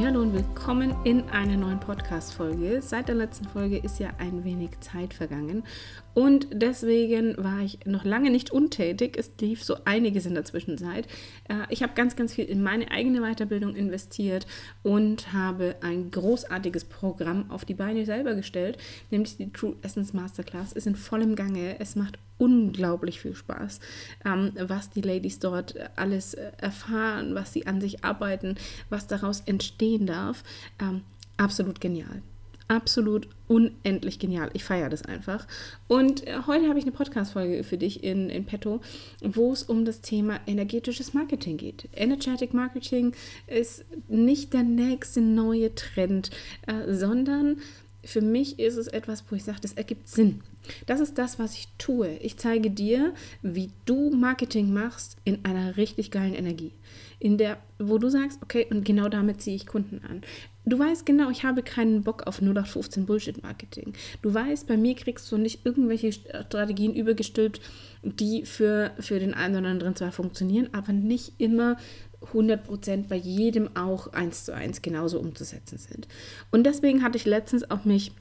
Hallo und willkommen in einer neuen Podcast-Folge. Seit der letzten Folge ist ja ein wenig Zeit vergangen und deswegen war ich noch lange nicht untätig. Es lief so einiges in der Zwischenzeit. Äh, ich habe ganz, ganz viel in meine eigene Weiterbildung investiert und habe ein großartiges Programm auf die Beine selber gestellt, nämlich die True Essence Masterclass. Ist in vollem Gange. Es macht unglaublich viel Spaß, ähm, was die Ladies dort alles erfahren, was sie an sich arbeiten, was daraus entstehen darf. Ähm, absolut genial absolut unendlich genial. Ich feiere das einfach. Und äh, heute habe ich eine Podcast-Folge für dich in, in petto, wo es um das Thema energetisches Marketing geht. Energetic Marketing ist nicht der nächste neue Trend, äh, sondern für mich ist es etwas, wo ich sage, das ergibt Sinn. Das ist das, was ich tue. Ich zeige dir, wie du Marketing machst in einer richtig geilen Energie. In der, wo du sagst, okay, und genau damit ziehe ich Kunden an. Du weißt genau, ich habe keinen Bock auf 0815 Bullshit-Marketing. Du weißt, bei mir kriegst du nicht irgendwelche Strategien übergestülpt, die für, für den einen oder anderen zwar funktionieren, aber nicht immer 100% bei jedem auch eins zu eins genauso umzusetzen sind. Und deswegen hatte ich letztens auch mich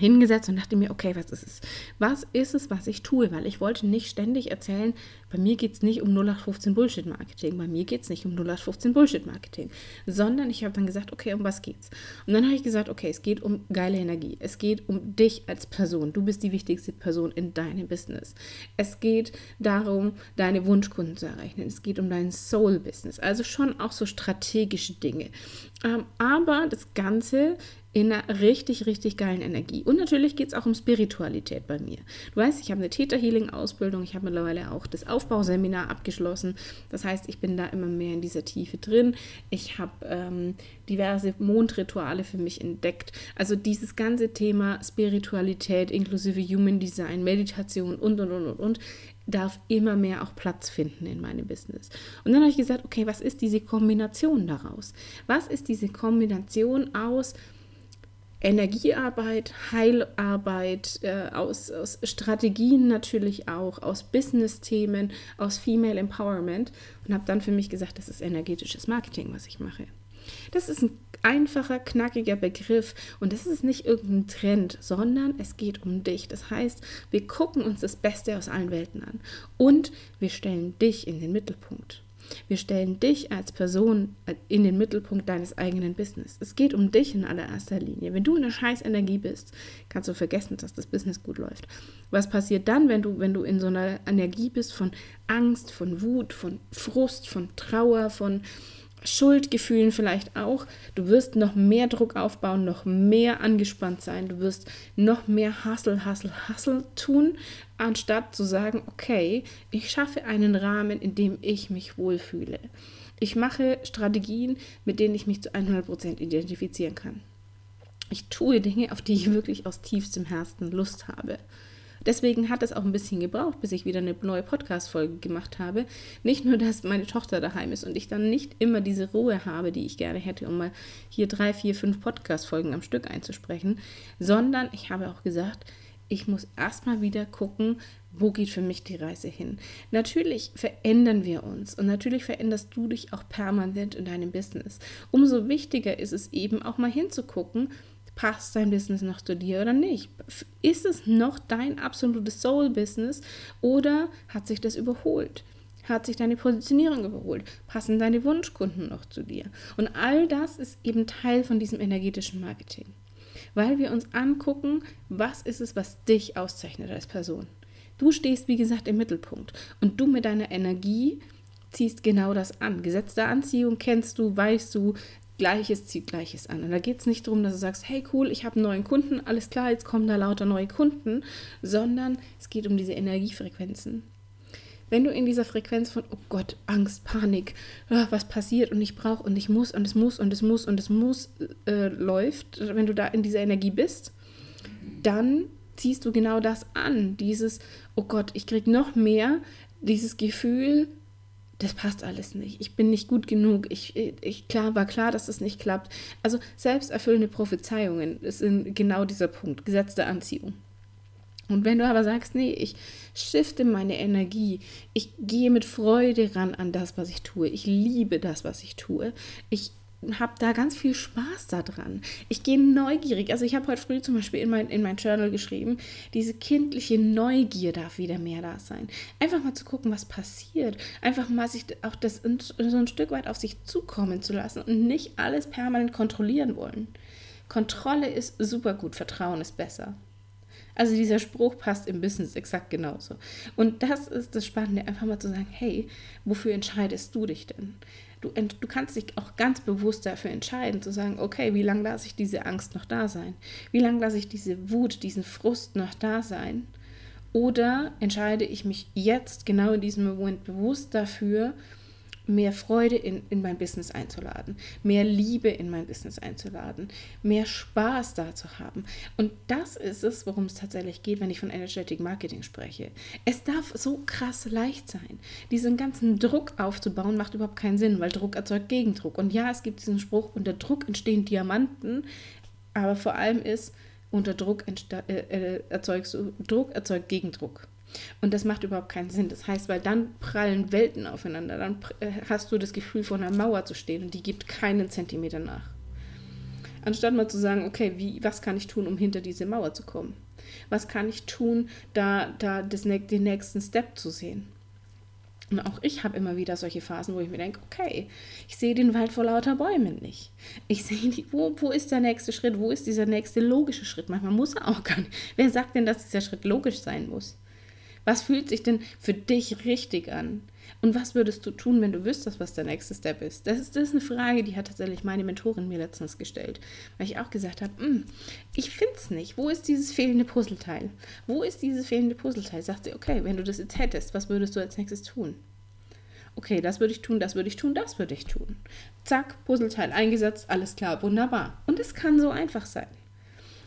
hingesetzt und dachte mir, okay, was ist es? Was ist es, was ich tue? Weil ich wollte nicht ständig erzählen, bei mir geht es nicht um 0815 Bullshit-Marketing, bei mir geht es nicht um 0815 Bullshit-Marketing, sondern ich habe dann gesagt, okay, um was geht's? Und dann habe ich gesagt, okay, es geht um geile Energie, es geht um dich als Person, du bist die wichtigste Person in deinem Business. Es geht darum, deine Wunschkunden zu erreichen, es geht um dein Soul-Business, also schon auch so strategische Dinge. Ähm, aber das Ganze in einer richtig, richtig geilen Energie. Und natürlich geht es auch um Spiritualität bei mir. Du weißt, ich habe eine Theta Healing Ausbildung, ich habe mittlerweile auch das Aufbauseminar abgeschlossen. Das heißt, ich bin da immer mehr in dieser Tiefe drin. Ich habe ähm, diverse Mondrituale für mich entdeckt. Also dieses ganze Thema Spiritualität inklusive Human Design, Meditation und, und, und, und, und darf immer mehr auch Platz finden in meinem Business. Und dann habe ich gesagt, okay, was ist diese Kombination daraus? Was ist diese Kombination aus Energiearbeit, Heilarbeit, äh, aus, aus Strategien natürlich auch, aus Business-Themen, aus Female Empowerment und habe dann für mich gesagt, das ist energetisches Marketing, was ich mache. Das ist ein einfacher, knackiger Begriff und das ist nicht irgendein Trend, sondern es geht um dich. Das heißt, wir gucken uns das Beste aus allen Welten an und wir stellen dich in den Mittelpunkt. Wir stellen dich als Person in den Mittelpunkt deines eigenen Business. Es geht um dich in allererster Linie. Wenn du in der scheiß Energie bist, kannst du vergessen, dass das Business gut läuft. Was passiert dann, wenn du, wenn du in so einer Energie bist von Angst, von Wut, von Frust, von Trauer, von Schuldgefühlen vielleicht auch. Du wirst noch mehr Druck aufbauen, noch mehr angespannt sein. Du wirst noch mehr Hustle, Hustle, Hustle tun, anstatt zu sagen, okay, ich schaffe einen Rahmen, in dem ich mich wohlfühle. Ich mache Strategien, mit denen ich mich zu 100% identifizieren kann. Ich tue Dinge, auf die ich wirklich aus tiefstem Herzen Lust habe. Deswegen hat es auch ein bisschen gebraucht, bis ich wieder eine neue Podcast-Folge gemacht habe. Nicht nur, dass meine Tochter daheim ist und ich dann nicht immer diese Ruhe habe, die ich gerne hätte, um mal hier drei, vier, fünf Podcast-Folgen am Stück einzusprechen, sondern ich habe auch gesagt, ich muss erstmal wieder gucken, wo geht für mich die Reise hin. Natürlich verändern wir uns und natürlich veränderst du dich auch permanent in deinem Business. Umso wichtiger ist es eben auch mal hinzugucken, passt dein Business noch zu dir oder nicht? Ist es noch dein absolutes Soul-Business oder hat sich das überholt? Hat sich deine Positionierung überholt? Passen deine Wunschkunden noch zu dir? Und all das ist eben Teil von diesem energetischen Marketing. Weil wir uns angucken, was ist es, was dich auszeichnet als Person. Du stehst, wie gesagt, im Mittelpunkt und du mit deiner Energie ziehst genau das an. Gesetz der Anziehung kennst du, weißt du, Gleiches zieht Gleiches an. Und da geht es nicht darum, dass du sagst, hey cool, ich habe einen neuen Kunden, alles klar, jetzt kommen da lauter neue Kunden, sondern es geht um diese Energiefrequenzen. Wenn du in dieser Frequenz von, oh Gott, Angst, Panik, oh, was passiert und ich brauche und ich muss und es muss und es muss und es muss äh, läuft, wenn du da in dieser Energie bist, dann ziehst du genau das an. Dieses, oh Gott, ich kriege noch mehr, dieses Gefühl, das passt alles nicht. Ich bin nicht gut genug. Ich, ich klar war klar, dass das nicht klappt. Also selbsterfüllende Prophezeiungen sind genau dieser Punkt, Gesetz der Anziehung. Und wenn du aber sagst, nee, ich shifte meine Energie, ich gehe mit Freude ran an das, was ich tue, ich liebe das, was ich tue, ich habe da ganz viel Spaß daran. Ich gehe neugierig. Also ich habe heute früh zum Beispiel in mein, in mein Journal geschrieben, diese kindliche Neugier darf wieder mehr da sein. Einfach mal zu gucken, was passiert. Einfach mal sich auch das so ein Stück weit auf sich zukommen zu lassen und nicht alles permanent kontrollieren wollen. Kontrolle ist super gut, Vertrauen ist besser. Also dieser Spruch passt im Business exakt genauso. Und das ist das Spannende, einfach mal zu sagen, hey, wofür entscheidest du dich denn? Du, du kannst dich auch ganz bewusst dafür entscheiden, zu sagen, okay, wie lange lasse ich diese Angst noch da sein? Wie lange lasse ich diese Wut, diesen Frust noch da sein? Oder entscheide ich mich jetzt genau in diesem Moment bewusst dafür, mehr Freude in, in mein Business einzuladen, mehr Liebe in mein Business einzuladen, mehr Spaß da zu haben. Und das ist es, worum es tatsächlich geht, wenn ich von Energetic Marketing spreche. Es darf so krass leicht sein. Diesen ganzen Druck aufzubauen, macht überhaupt keinen Sinn, weil Druck erzeugt Gegendruck. Und ja, es gibt diesen Spruch, unter Druck entstehen Diamanten, aber vor allem ist, unter Druck äh, äh, erzeugst du, Druck erzeugt Gegendruck. Und das macht überhaupt keinen Sinn. Das heißt, weil dann prallen Welten aufeinander. Dann äh, hast du das Gefühl, vor einer Mauer zu stehen und die gibt keinen Zentimeter nach. Anstatt mal zu sagen, okay, wie, was kann ich tun, um hinter diese Mauer zu kommen? Was kann ich tun, da, da das, den nächsten Step zu sehen? Und auch ich habe immer wieder solche Phasen, wo ich mir denke, okay, ich sehe den Wald vor lauter Bäumen nicht. Ich sehe, die, wo, wo ist der nächste Schritt? Wo ist dieser nächste logische Schritt? Manchmal muss er auch gar nicht. Wer sagt denn, dass dieser Schritt logisch sein muss? Was fühlt sich denn für dich richtig an? Und was würdest du tun, wenn du wüsstest, was der nächste Step ist? Das ist, das ist eine Frage, die hat tatsächlich meine Mentorin mir letztens gestellt, weil ich auch gesagt habe, hm, ich finde es nicht. Wo ist dieses fehlende Puzzleteil? Wo ist dieses fehlende Puzzleteil? Sagt sie, okay, wenn du das jetzt hättest, was würdest du als nächstes tun? Okay, das würde ich tun, das würde ich tun, das würde ich tun. Zack, Puzzleteil eingesetzt, alles klar, wunderbar. Und es kann so einfach sein.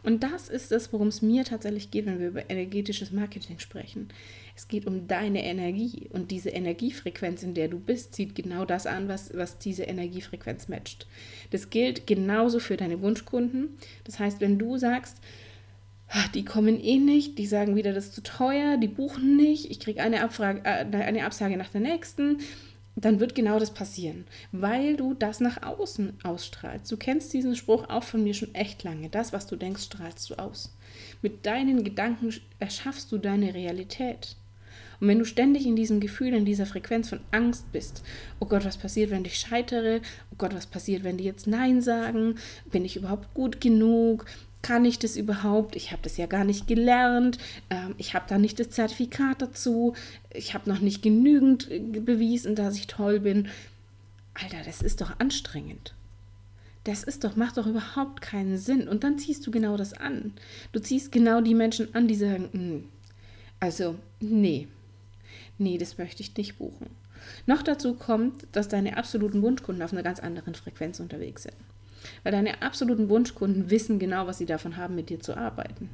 Und das ist es, worum es mir tatsächlich geht, wenn wir über energetisches Marketing sprechen. Es geht um deine Energie und diese Energiefrequenz, in der du bist, zieht genau das an, was, was diese Energiefrequenz matcht. Das gilt genauso für deine Wunschkunden. Das heißt, wenn du sagst, ah, die kommen eh nicht, die sagen wieder, das ist zu teuer, die buchen nicht, ich kriege eine, äh, eine Absage nach der nächsten, dann wird genau das passieren, weil du das nach außen ausstrahlst. Du kennst diesen Spruch auch von mir schon echt lange. Das, was du denkst, strahlst du aus. Mit deinen Gedanken erschaffst du deine Realität. Und wenn du ständig in diesem Gefühl, in dieser Frequenz von Angst bist, oh Gott, was passiert, wenn ich scheitere? Oh Gott, was passiert, wenn die jetzt Nein sagen? Bin ich überhaupt gut genug? Kann ich das überhaupt? Ich habe das ja gar nicht gelernt. Ähm, ich habe da nicht das Zertifikat dazu. Ich habe noch nicht genügend äh, bewiesen, dass ich toll bin. Alter, das ist doch anstrengend. Das ist doch, macht doch überhaupt keinen Sinn. Und dann ziehst du genau das an. Du ziehst genau die Menschen an, die sagen, hm, also, nee, nee, das möchte ich nicht buchen. Noch dazu kommt, dass deine absoluten Wunschkunden auf einer ganz anderen Frequenz unterwegs sind. Weil deine absoluten Wunschkunden wissen genau, was sie davon haben, mit dir zu arbeiten.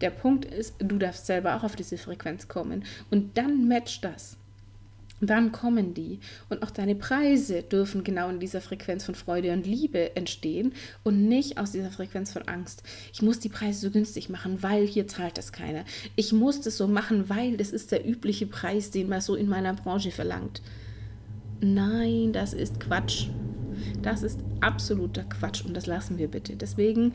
Der Punkt ist, du darfst selber auch auf diese Frequenz kommen und dann matcht das. Dann kommen die. Und auch deine Preise dürfen genau in dieser Frequenz von Freude und Liebe entstehen und nicht aus dieser Frequenz von Angst. Ich muss die Preise so günstig machen, weil hier zahlt das keiner. Ich muss das so machen, weil das ist der übliche Preis, den man so in meiner Branche verlangt. Nein, das ist Quatsch. Das ist absoluter Quatsch und das lassen wir bitte. Deswegen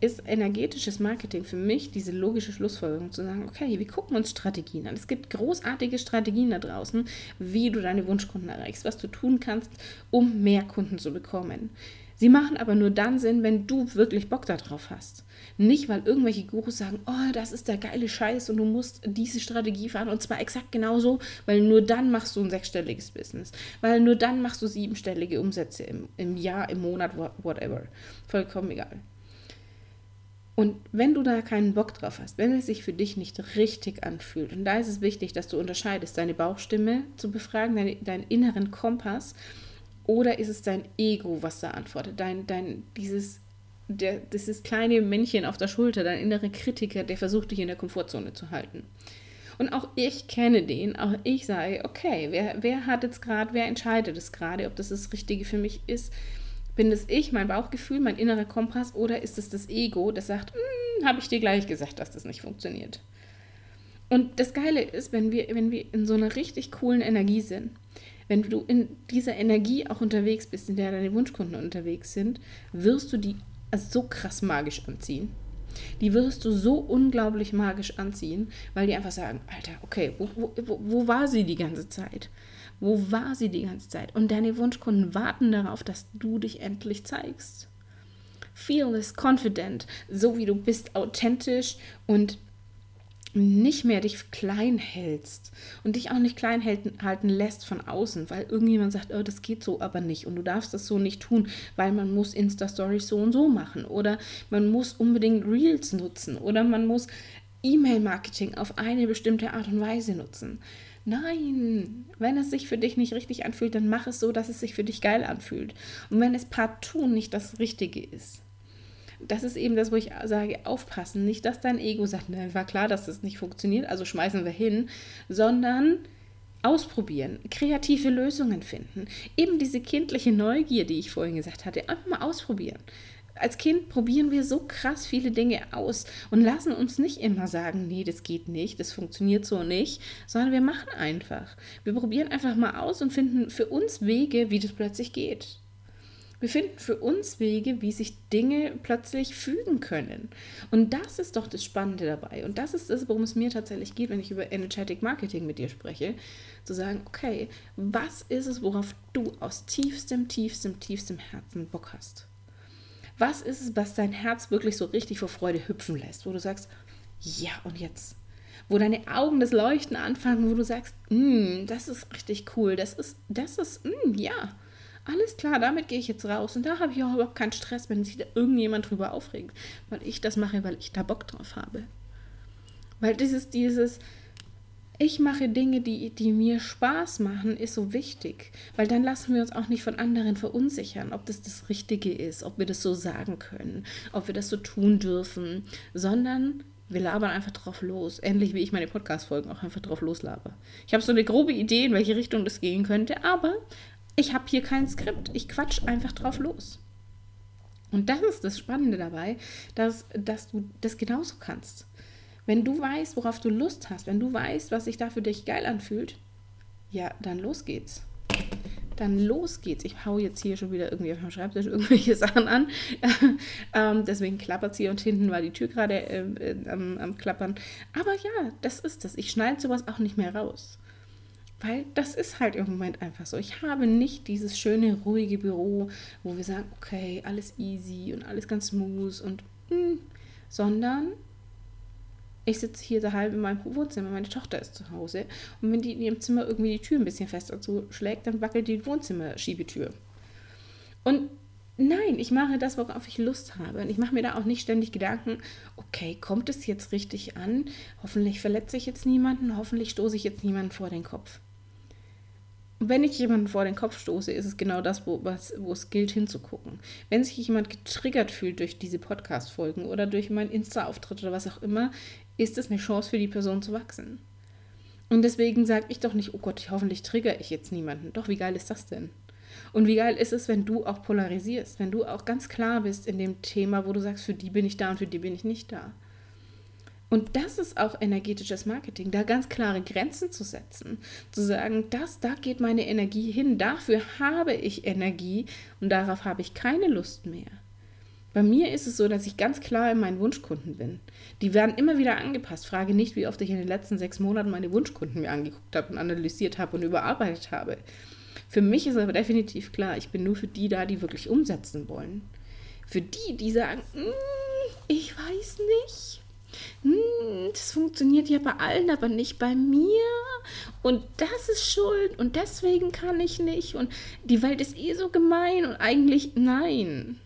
ist energetisches Marketing für mich diese logische Schlussfolgerung zu sagen, okay, wir gucken uns Strategien an. Es gibt großartige Strategien da draußen, wie du deine Wunschkunden erreichst, was du tun kannst, um mehr Kunden zu bekommen. Sie machen aber nur dann Sinn, wenn du wirklich Bock darauf hast. Nicht, weil irgendwelche Gurus sagen, oh, das ist der geile Scheiß und du musst diese Strategie fahren und zwar exakt genauso, weil nur dann machst du ein sechsstelliges Business. Weil nur dann machst du siebenstellige Umsätze im, im Jahr, im Monat, whatever. Vollkommen egal. Und wenn du da keinen Bock drauf hast, wenn es sich für dich nicht richtig anfühlt, und da ist es wichtig, dass du unterscheidest, deine Bauchstimme zu befragen, deine, deinen inneren Kompass oder ist es dein Ego, was da antwortet? Dein, dein, dieses, der, dieses kleine Männchen auf der Schulter, dein innerer Kritiker, der versucht, dich in der Komfortzone zu halten. Und auch ich kenne den, auch ich sage, okay, wer, wer hat jetzt gerade, wer entscheidet es gerade, ob das das Richtige für mich ist? Bin das ich, mein Bauchgefühl, mein innerer Kompass oder ist es das Ego, das sagt, hm, habe ich dir gleich gesagt, dass das nicht funktioniert? Und das Geile ist, wenn wir, wenn wir in so einer richtig coolen Energie sind, wenn du in dieser Energie auch unterwegs bist, in der deine Wunschkunden unterwegs sind, wirst du die so krass magisch anziehen. Die wirst du so unglaublich magisch anziehen, weil die einfach sagen, Alter, okay, wo, wo, wo war sie die ganze Zeit? Wo war sie die ganze Zeit? Und deine Wunschkunden warten darauf, dass du dich endlich zeigst. Fearless, confident, so wie du bist, authentisch und nicht mehr dich klein hältst und dich auch nicht klein halten, lässt von außen, weil irgendjemand sagt, oh, das geht so aber nicht und du darfst das so nicht tun, weil man muss Insta-Stories so und so machen oder man muss unbedingt Reels nutzen oder man muss E-Mail-Marketing auf eine bestimmte Art und Weise nutzen. Nein, wenn es sich für dich nicht richtig anfühlt, dann mach es so, dass es sich für dich geil anfühlt. Und wenn es partout nicht das Richtige ist, das ist eben das, wo ich sage, aufpassen. Nicht, dass dein Ego sagt, ne, war klar, dass das nicht funktioniert, also schmeißen wir hin, sondern ausprobieren, kreative Lösungen finden. Eben diese kindliche Neugier, die ich vorhin gesagt hatte, einfach mal ausprobieren. Als Kind probieren wir so krass viele Dinge aus und lassen uns nicht immer sagen, nee, das geht nicht, das funktioniert so nicht, sondern wir machen einfach. Wir probieren einfach mal aus und finden für uns Wege, wie das plötzlich geht. Wir finden für uns Wege, wie sich Dinge plötzlich fügen können. Und das ist doch das Spannende dabei. Und das ist das, worum es mir tatsächlich geht, wenn ich über Energetic Marketing mit dir spreche. Zu sagen, okay, was ist es, worauf du aus tiefstem, tiefstem, tiefstem Herzen Bock hast? Was ist es, was dein Herz wirklich so richtig vor Freude hüpfen lässt, wo du sagst, ja, und jetzt? Wo deine Augen das Leuchten anfangen, wo du sagst, mm, das ist richtig cool, das ist, das ist, mm, ja alles klar, damit gehe ich jetzt raus. Und da habe ich auch überhaupt keinen Stress, wenn sich da irgendjemand drüber aufregt, weil ich das mache, weil ich da Bock drauf habe. Weil dieses, dieses, ich mache Dinge, die, die mir Spaß machen, ist so wichtig. Weil dann lassen wir uns auch nicht von anderen verunsichern, ob das das Richtige ist, ob wir das so sagen können, ob wir das so tun dürfen, sondern wir labern einfach drauf los. Ähnlich wie ich meine Podcast-Folgen auch einfach drauf loslaber. Ich habe so eine grobe Idee, in welche Richtung das gehen könnte, aber ich habe hier kein Skript, ich quatsch einfach drauf los. Und das ist das Spannende dabei, dass, dass du das genauso kannst. Wenn du weißt, worauf du Lust hast, wenn du weißt, was sich da für dich geil anfühlt, ja, dann los geht's. Dann los geht's. Ich hau jetzt hier schon wieder irgendwie auf meinem Schreibtisch irgendwelche Sachen an. ähm, deswegen klappert sie und hinten war die Tür gerade äh, äh, am, am Klappern. Aber ja, das ist das. Ich schneide sowas auch nicht mehr raus. Weil das ist halt im Moment einfach so. Ich habe nicht dieses schöne, ruhige Büro, wo wir sagen, okay, alles easy und alles ganz smooth und mh, hm, sondern ich sitze hier daheim in meinem Wohnzimmer, meine Tochter ist zu Hause und wenn die in ihrem Zimmer irgendwie die Tür ein bisschen fester zuschlägt, dann wackelt die Wohnzimmerschiebetür. Und nein, ich mache das, worauf ich Lust habe. Und ich mache mir da auch nicht ständig Gedanken, okay, kommt es jetzt richtig an? Hoffentlich verletze ich jetzt niemanden, hoffentlich stoße ich jetzt niemanden vor den Kopf wenn ich jemanden vor den Kopf stoße, ist es genau das, wo, was, wo es gilt hinzugucken. Wenn sich jemand getriggert fühlt durch diese Podcast-Folgen oder durch meinen Insta-Auftritt oder was auch immer, ist es eine Chance für die Person zu wachsen. Und deswegen sage ich doch nicht, oh Gott, hoffentlich triggere ich jetzt niemanden. Doch, wie geil ist das denn? Und wie geil ist es, wenn du auch polarisierst, wenn du auch ganz klar bist in dem Thema, wo du sagst, für die bin ich da und für die bin ich nicht da. Und das ist auch energetisches Marketing, da ganz klare Grenzen zu setzen, zu sagen, das, da geht meine Energie hin, dafür habe ich Energie und darauf habe ich keine Lust mehr. Bei mir ist es so, dass ich ganz klar in meinen Wunschkunden bin. Die werden immer wieder angepasst. Frage nicht, wie oft ich in den letzten sechs Monaten meine Wunschkunden mir angeguckt habe und analysiert habe und überarbeitet habe. Für mich ist aber definitiv klar, ich bin nur für die da, die wirklich umsetzen wollen. Für die, die sagen, mm, ich weiß nicht, hm, das funktioniert ja bei allen, aber nicht bei mir. Und das ist schuld und deswegen kann ich nicht. Und die Welt ist eh so gemein und eigentlich nein.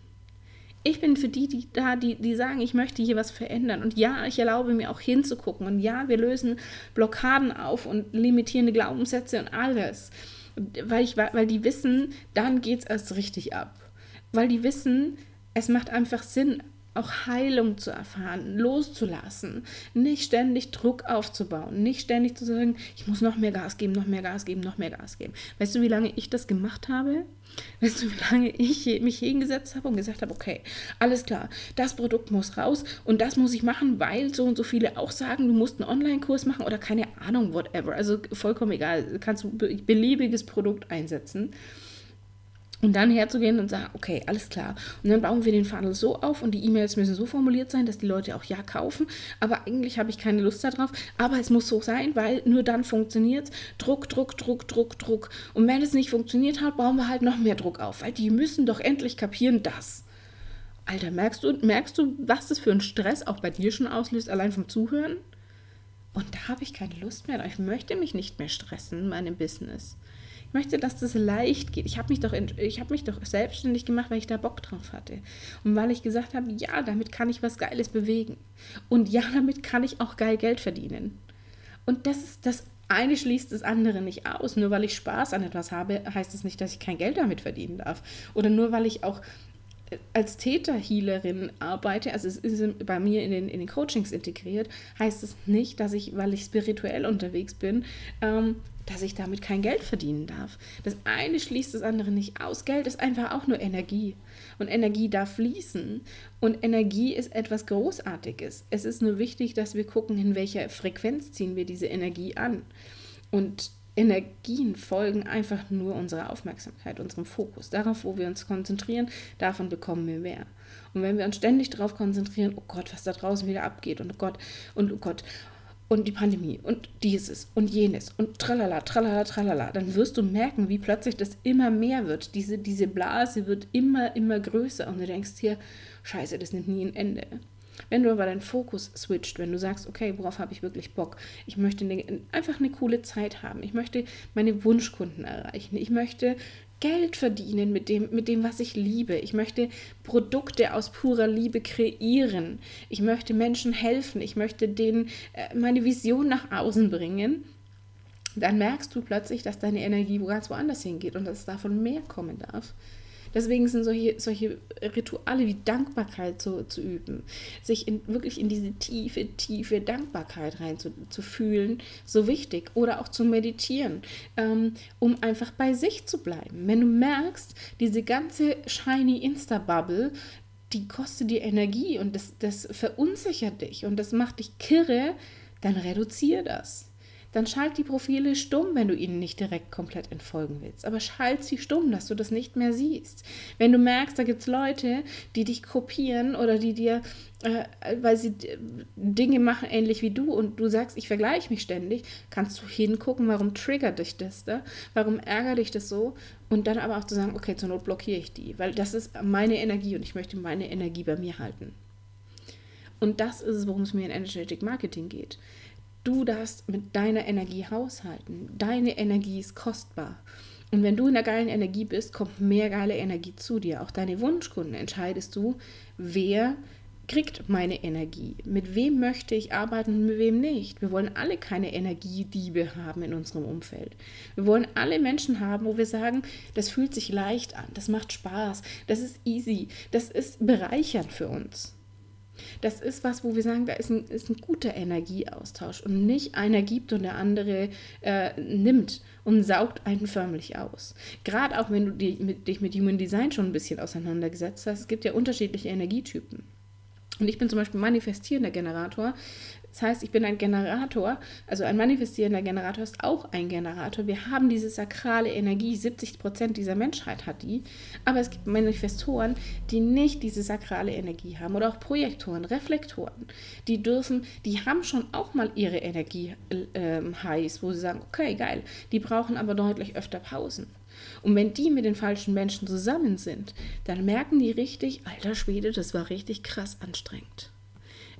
Ich bin für die, die da, die, die sagen, ich möchte hier was verändern. Und ja, ich erlaube mir auch hinzugucken. Und ja, wir lösen Blockaden auf und limitierende Glaubenssätze und alles. Weil, ich, weil die wissen, dann geht es erst richtig ab. Weil die wissen, es macht einfach Sinn, auch Heilung zu erfahren, loszulassen, nicht ständig Druck aufzubauen, nicht ständig zu sagen, ich muss noch mehr Gas geben, noch mehr Gas geben, noch mehr Gas geben. Weißt du, wie lange ich das gemacht habe? Weißt du, wie lange ich mich hingesetzt habe und gesagt habe, okay, alles klar, das Produkt muss raus und das muss ich machen, weil so und so viele auch sagen, du musst einen Online-Kurs machen oder keine Ahnung, whatever. Also vollkommen egal, kannst du beliebiges Produkt einsetzen. Und dann herzugehen und sagen, okay, alles klar. Und dann bauen wir den Funnel so auf und die E-Mails müssen so formuliert sein, dass die Leute auch ja kaufen. Aber eigentlich habe ich keine Lust darauf. Aber es muss so sein, weil nur dann funktioniert es. Druck, Druck, Druck, Druck, Druck. Und wenn es nicht funktioniert hat, bauen wir halt noch mehr Druck auf, weil die müssen doch endlich kapieren, dass. Alter, merkst du, merkst du, was das für ein Stress auch bei dir schon auslöst, allein vom Zuhören? Und da habe ich keine Lust mehr. Ich möchte mich nicht mehr stressen in meinem Business möchte, dass das leicht geht. Ich habe mich, doch hab mich doch selbstständig gemacht, weil ich da Bock drauf hatte. Und weil ich gesagt habe, ja, damit kann ich was Geiles bewegen. Und ja, damit kann ich auch geil Geld verdienen. Und das ist das eine schließt das andere nicht aus. Nur weil ich Spaß an etwas habe, heißt es das nicht, dass ich kein Geld damit verdienen darf. Oder nur weil ich auch äh, als Täterhealerin arbeite, also es ist bei mir in den, in den Coachings integriert, heißt es nicht, dass ich, weil ich spirituell unterwegs bin, ähm, dass ich damit kein Geld verdienen darf. Das eine schließt das andere nicht aus. Geld ist einfach auch nur Energie. Und Energie darf fließen. Und Energie ist etwas Großartiges. Es ist nur wichtig, dass wir gucken, in welcher Frequenz ziehen wir diese Energie an. Und Energien folgen einfach nur unserer Aufmerksamkeit, unserem Fokus. Darauf, wo wir uns konzentrieren, davon bekommen wir mehr. Und wenn wir uns ständig darauf konzentrieren, oh Gott, was da draußen wieder abgeht und oh Gott, und oh Gott, und die Pandemie und dieses und jenes und tralala, tralala, tralala, dann wirst du merken, wie plötzlich das immer mehr wird. Diese, diese Blase wird immer, immer größer und du denkst hier, scheiße, das nimmt nie ein Ende. Wenn du aber deinen Fokus switcht, wenn du sagst, okay, worauf habe ich wirklich Bock? Ich möchte eine, einfach eine coole Zeit haben. Ich möchte meine Wunschkunden erreichen. Ich möchte Geld verdienen mit dem, mit dem, was ich liebe. Ich möchte Produkte aus purer Liebe kreieren. Ich möchte Menschen helfen. Ich möchte denen äh, meine Vision nach außen bringen. Dann merkst du plötzlich, dass deine Energie ganz woanders hingeht und dass es davon mehr kommen darf. Deswegen sind solche, solche Rituale wie Dankbarkeit zu, zu üben, sich in, wirklich in diese tiefe, tiefe Dankbarkeit reinzufühlen, zu so wichtig. Oder auch zu meditieren, ähm, um einfach bei sich zu bleiben. Wenn du merkst, diese ganze shiny Insta-Bubble, die kostet dir Energie und das, das verunsichert dich und das macht dich kirre, dann reduziere das dann schalt die Profile stumm, wenn du ihnen nicht direkt komplett entfolgen willst. Aber schalt sie stumm, dass du das nicht mehr siehst. Wenn du merkst, da gibt es Leute, die dich kopieren oder die dir, äh, weil sie Dinge machen ähnlich wie du und du sagst, ich vergleiche mich ständig, kannst du hingucken, warum triggert dich das da? Warum ärgert dich das so? Und dann aber auch zu sagen, okay, zur Not blockiere ich die, weil das ist meine Energie und ich möchte meine Energie bei mir halten. Und das ist es, worum es mir in Energetic Marketing geht. Du darfst mit deiner Energie haushalten. Deine Energie ist kostbar. Und wenn du in der geilen Energie bist, kommt mehr geile Energie zu dir. Auch deine Wunschkunden entscheidest du, wer kriegt meine Energie. Mit wem möchte ich arbeiten und mit wem nicht. Wir wollen alle keine Energiediebe haben in unserem Umfeld. Wir wollen alle Menschen haben, wo wir sagen, das fühlt sich leicht an, das macht Spaß, das ist easy, das ist bereichernd für uns. Das ist was, wo wir sagen, da ist ein, ist ein guter Energieaustausch und nicht einer gibt und der andere äh, nimmt und saugt einen förmlich aus. Gerade auch wenn du die, mit, dich mit Human Design schon ein bisschen auseinandergesetzt hast, es gibt ja unterschiedliche Energietypen. Und ich bin zum Beispiel manifestierender Generator. Das heißt, ich bin ein Generator, also ein manifestierender Generator ist auch ein Generator. Wir haben diese sakrale Energie, 70 Prozent dieser Menschheit hat die, aber es gibt Manifestoren, die nicht diese sakrale Energie haben oder auch Projektoren, Reflektoren, die dürfen, die haben schon auch mal ihre Energie äh, heiß, wo sie sagen, okay, geil, die brauchen aber deutlich öfter Pausen. Und wenn die mit den falschen Menschen zusammen sind, dann merken die richtig, alter Schwede, das war richtig krass anstrengend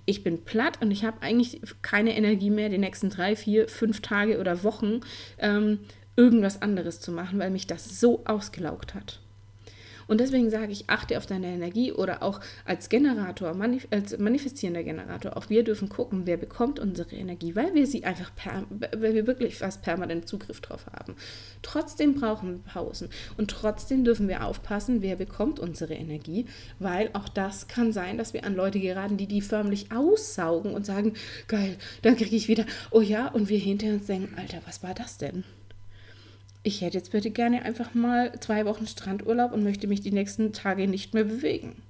ich bin platt und ich habe eigentlich keine Energie mehr, die nächsten drei, vier, fünf Tage oder Wochen ähm, irgendwas anderes zu machen, weil mich das so ausgelaugt hat. Und deswegen sage ich, achte auf deine Energie oder auch als Generator, manif als manifestierender Generator, auch wir dürfen gucken, wer bekommt unsere Energie, weil wir sie einfach, weil wir wirklich fast permanent Zugriff drauf haben. Trotzdem brauchen wir Pausen und trotzdem dürfen wir aufpassen, wer bekommt unsere Energie, weil auch das kann sein, dass wir an Leute geraten, die die förmlich aussaugen und sagen, geil, dann kriege ich wieder, oh ja, und wir hinter uns denken, Alter, was war das denn? Ich hätte jetzt bitte gerne einfach mal zwei Wochen Strandurlaub und möchte mich die nächsten Tage nicht mehr bewegen.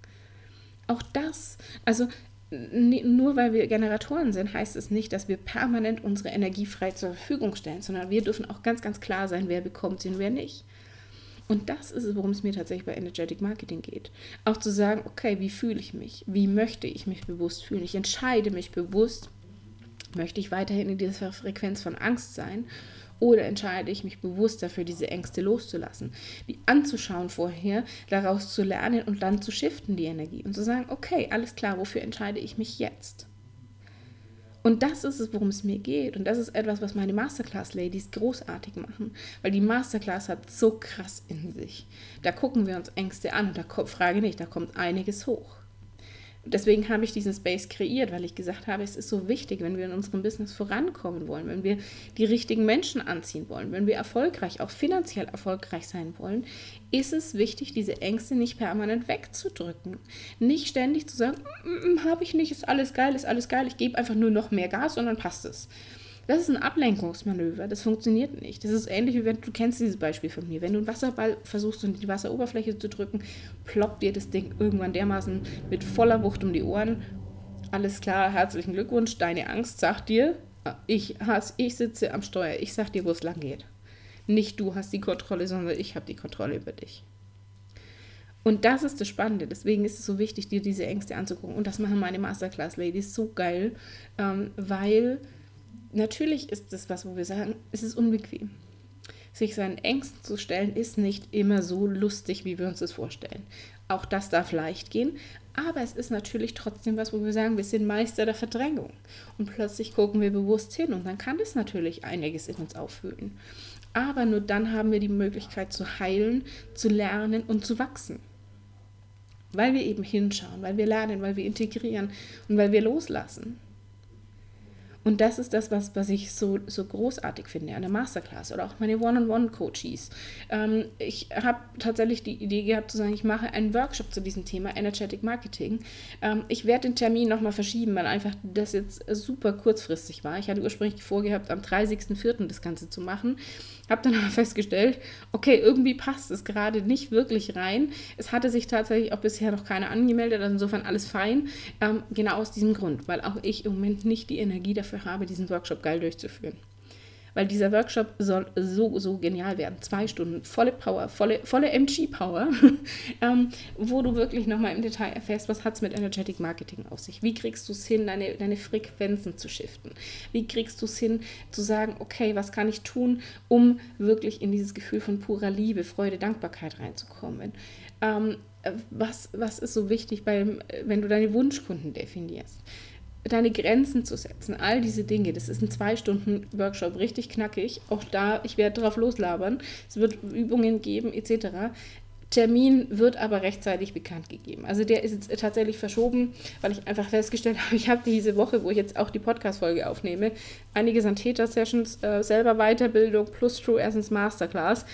Auch das, also nur weil wir Generatoren sind, heißt es nicht, dass wir permanent unsere Energie frei zur Verfügung stellen, sondern wir dürfen auch ganz, ganz klar sein, wer bekommt sie und wer nicht. Und das ist es, worum es mir tatsächlich bei Energetic Marketing geht. Auch zu sagen, okay, wie fühle ich mich? Wie möchte ich mich bewusst fühlen? Ich entscheide mich bewusst, möchte ich weiterhin in dieser Frequenz von Angst sein oder entscheide ich mich bewusst dafür, diese Ängste loszulassen, die anzuschauen vorher, daraus zu lernen und dann zu shiften die Energie und zu sagen, okay, alles klar, wofür entscheide ich mich jetzt? Und das ist es, worum es mir geht. Und das ist etwas, was meine Masterclass-Ladies großartig machen. Weil die Masterclass hat so krass in sich. Da gucken wir uns Ängste an und da frage nicht, da kommt einiges hoch. Deswegen habe ich diesen Space kreiert, weil ich gesagt habe, es ist so wichtig, wenn wir in unserem Business vorankommen wollen, wenn wir die richtigen Menschen anziehen wollen, wenn wir erfolgreich, auch finanziell erfolgreich sein wollen, ist es wichtig, diese Ängste nicht permanent wegzudrücken. Nicht ständig zu sagen, mm, mm, habe ich nicht, ist alles geil, ist alles geil, ich gebe einfach nur noch mehr Gas und dann passt es. Das ist ein Ablenkungsmanöver, das funktioniert nicht. Das ist ähnlich wie wenn du kennst dieses Beispiel von mir. Wenn du einen Wasserball versuchst, in die Wasseroberfläche zu drücken, ploppt dir das Ding irgendwann dermaßen mit voller Wucht um die Ohren. Alles klar, herzlichen Glückwunsch. Deine Angst sagt dir, ich, has, ich sitze am Steuer, ich sag dir, wo es lang geht. Nicht du hast die Kontrolle, sondern ich habe die Kontrolle über dich. Und das ist das Spannende. Deswegen ist es so wichtig, dir diese Ängste anzugucken. Und das machen meine Masterclass-Ladies so geil, ähm, weil natürlich ist das was, wo wir sagen, es ist unbequem. Sich seinen Ängsten zu stellen, ist nicht immer so lustig, wie wir uns das vorstellen. Auch das darf leicht gehen, aber es ist natürlich trotzdem was, wo wir sagen, wir sind Meister der Verdrängung. Und plötzlich gucken wir bewusst hin und dann kann es natürlich einiges in uns auffühlen. Aber nur dann haben wir die Möglichkeit zu heilen, zu lernen und zu wachsen. Weil wir eben hinschauen, weil wir lernen, weil wir integrieren und weil wir loslassen. Und das ist das, was, was ich so, so großartig finde an der Masterclass oder auch meine One-on-One-Coaches. Ähm, ich habe tatsächlich die Idee gehabt zu sagen, ich mache einen Workshop zu diesem Thema Energetic Marketing. Ähm, ich werde den Termin nochmal verschieben, weil einfach das jetzt super kurzfristig war. Ich hatte ursprünglich vorgehabt, am 30.04. das Ganze zu machen. Habe dann aber festgestellt, okay, irgendwie passt es gerade nicht wirklich rein. Es hatte sich tatsächlich auch bisher noch keiner angemeldet, also insofern alles fein. Ähm, genau aus diesem Grund, weil auch ich im Moment nicht die Energie dafür habe, diesen Workshop geil durchzuführen weil dieser Workshop soll so, so genial werden. Zwei Stunden, volle Power, volle, volle MG-Power, ähm, wo du wirklich nochmal im Detail erfährst, was hat es mit Energetic Marketing auf sich? Wie kriegst du es hin, deine, deine Frequenzen zu shiften? Wie kriegst du es hin, zu sagen, okay, was kann ich tun, um wirklich in dieses Gefühl von purer Liebe, Freude, Dankbarkeit reinzukommen? Ähm, was, was ist so wichtig, beim, wenn du deine Wunschkunden definierst? Deine Grenzen zu setzen, all diese Dinge. Das ist ein zwei Stunden Workshop, richtig knackig. Auch da, ich werde drauf loslabern. Es wird Übungen geben etc. Termin wird aber rechtzeitig bekannt gegeben. Also der ist jetzt tatsächlich verschoben, weil ich einfach festgestellt habe, ich habe diese Woche, wo ich jetzt auch die Podcast-Folge aufnehme, einige Sanitäter-Sessions, äh, selber Weiterbildung plus True Essence Masterclass.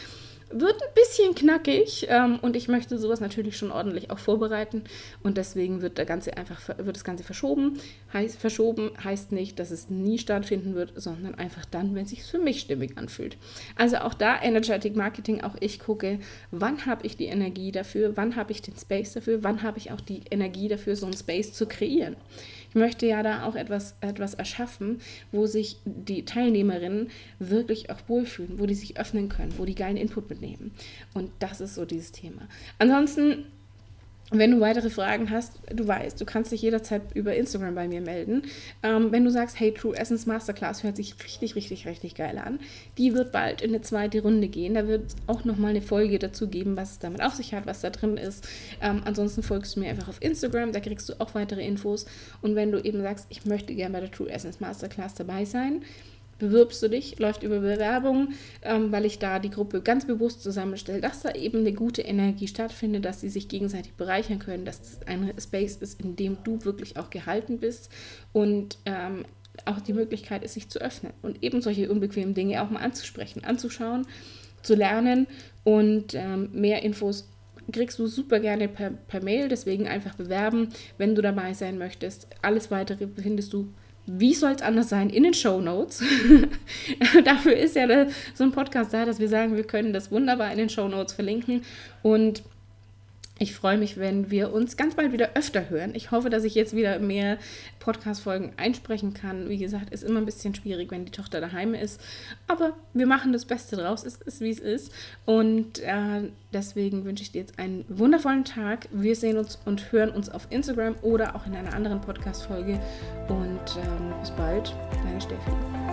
Wird ein bisschen knackig ähm, und ich möchte sowas natürlich schon ordentlich auch vorbereiten und deswegen wird, der Ganze einfach, wird das Ganze verschoben. Heißt, verschoben heißt nicht, dass es nie stattfinden wird, sondern einfach dann, wenn es sich für mich stimmig anfühlt. Also auch da Energetic Marketing, auch ich gucke, wann habe ich die Energie dafür, wann habe ich den Space dafür, wann habe ich auch die Energie dafür, so einen Space zu kreieren. Ich möchte ja da auch etwas, etwas erschaffen, wo sich die Teilnehmerinnen wirklich auch wohlfühlen, wo die sich öffnen können, wo die geilen Input mitnehmen. Und das ist so dieses Thema. Ansonsten wenn du weitere Fragen hast, du weißt, du kannst dich jederzeit über Instagram bei mir melden. Ähm, wenn du sagst, hey, True Essence Masterclass hört sich richtig, richtig, richtig geil an, die wird bald in eine zweite Runde gehen. Da wird es auch nochmal eine Folge dazu geben, was es damit auf sich hat, was da drin ist. Ähm, ansonsten folgst du mir einfach auf Instagram, da kriegst du auch weitere Infos. Und wenn du eben sagst, ich möchte gerne bei der True Essence Masterclass dabei sein, bewirbst du dich, läuft über Bewerbung, ähm, weil ich da die Gruppe ganz bewusst zusammenstelle, dass da eben eine gute Energie stattfindet, dass sie sich gegenseitig bereichern können, dass es ein Space ist, in dem du wirklich auch gehalten bist und ähm, auch die Möglichkeit ist, sich zu öffnen und eben solche unbequemen Dinge auch mal anzusprechen, anzuschauen, zu lernen und ähm, mehr Infos kriegst du super gerne per, per Mail, deswegen einfach bewerben, wenn du dabei sein möchtest. Alles weitere findest du wie soll es anders sein, in den Show Notes. Dafür ist ja so ein Podcast da, dass wir sagen, wir können das wunderbar in den Show Notes verlinken. Und ich freue mich, wenn wir uns ganz bald wieder öfter hören. Ich hoffe, dass ich jetzt wieder mehr Podcast-Folgen einsprechen kann. Wie gesagt, ist immer ein bisschen schwierig, wenn die Tochter daheim ist. Aber wir machen das Beste draus. Es ist, wie es ist. Und äh, deswegen wünsche ich dir jetzt einen wundervollen Tag. Wir sehen uns und hören uns auf Instagram oder auch in einer anderen Podcast-Folge. Und ähm, bis bald, deine Steffi.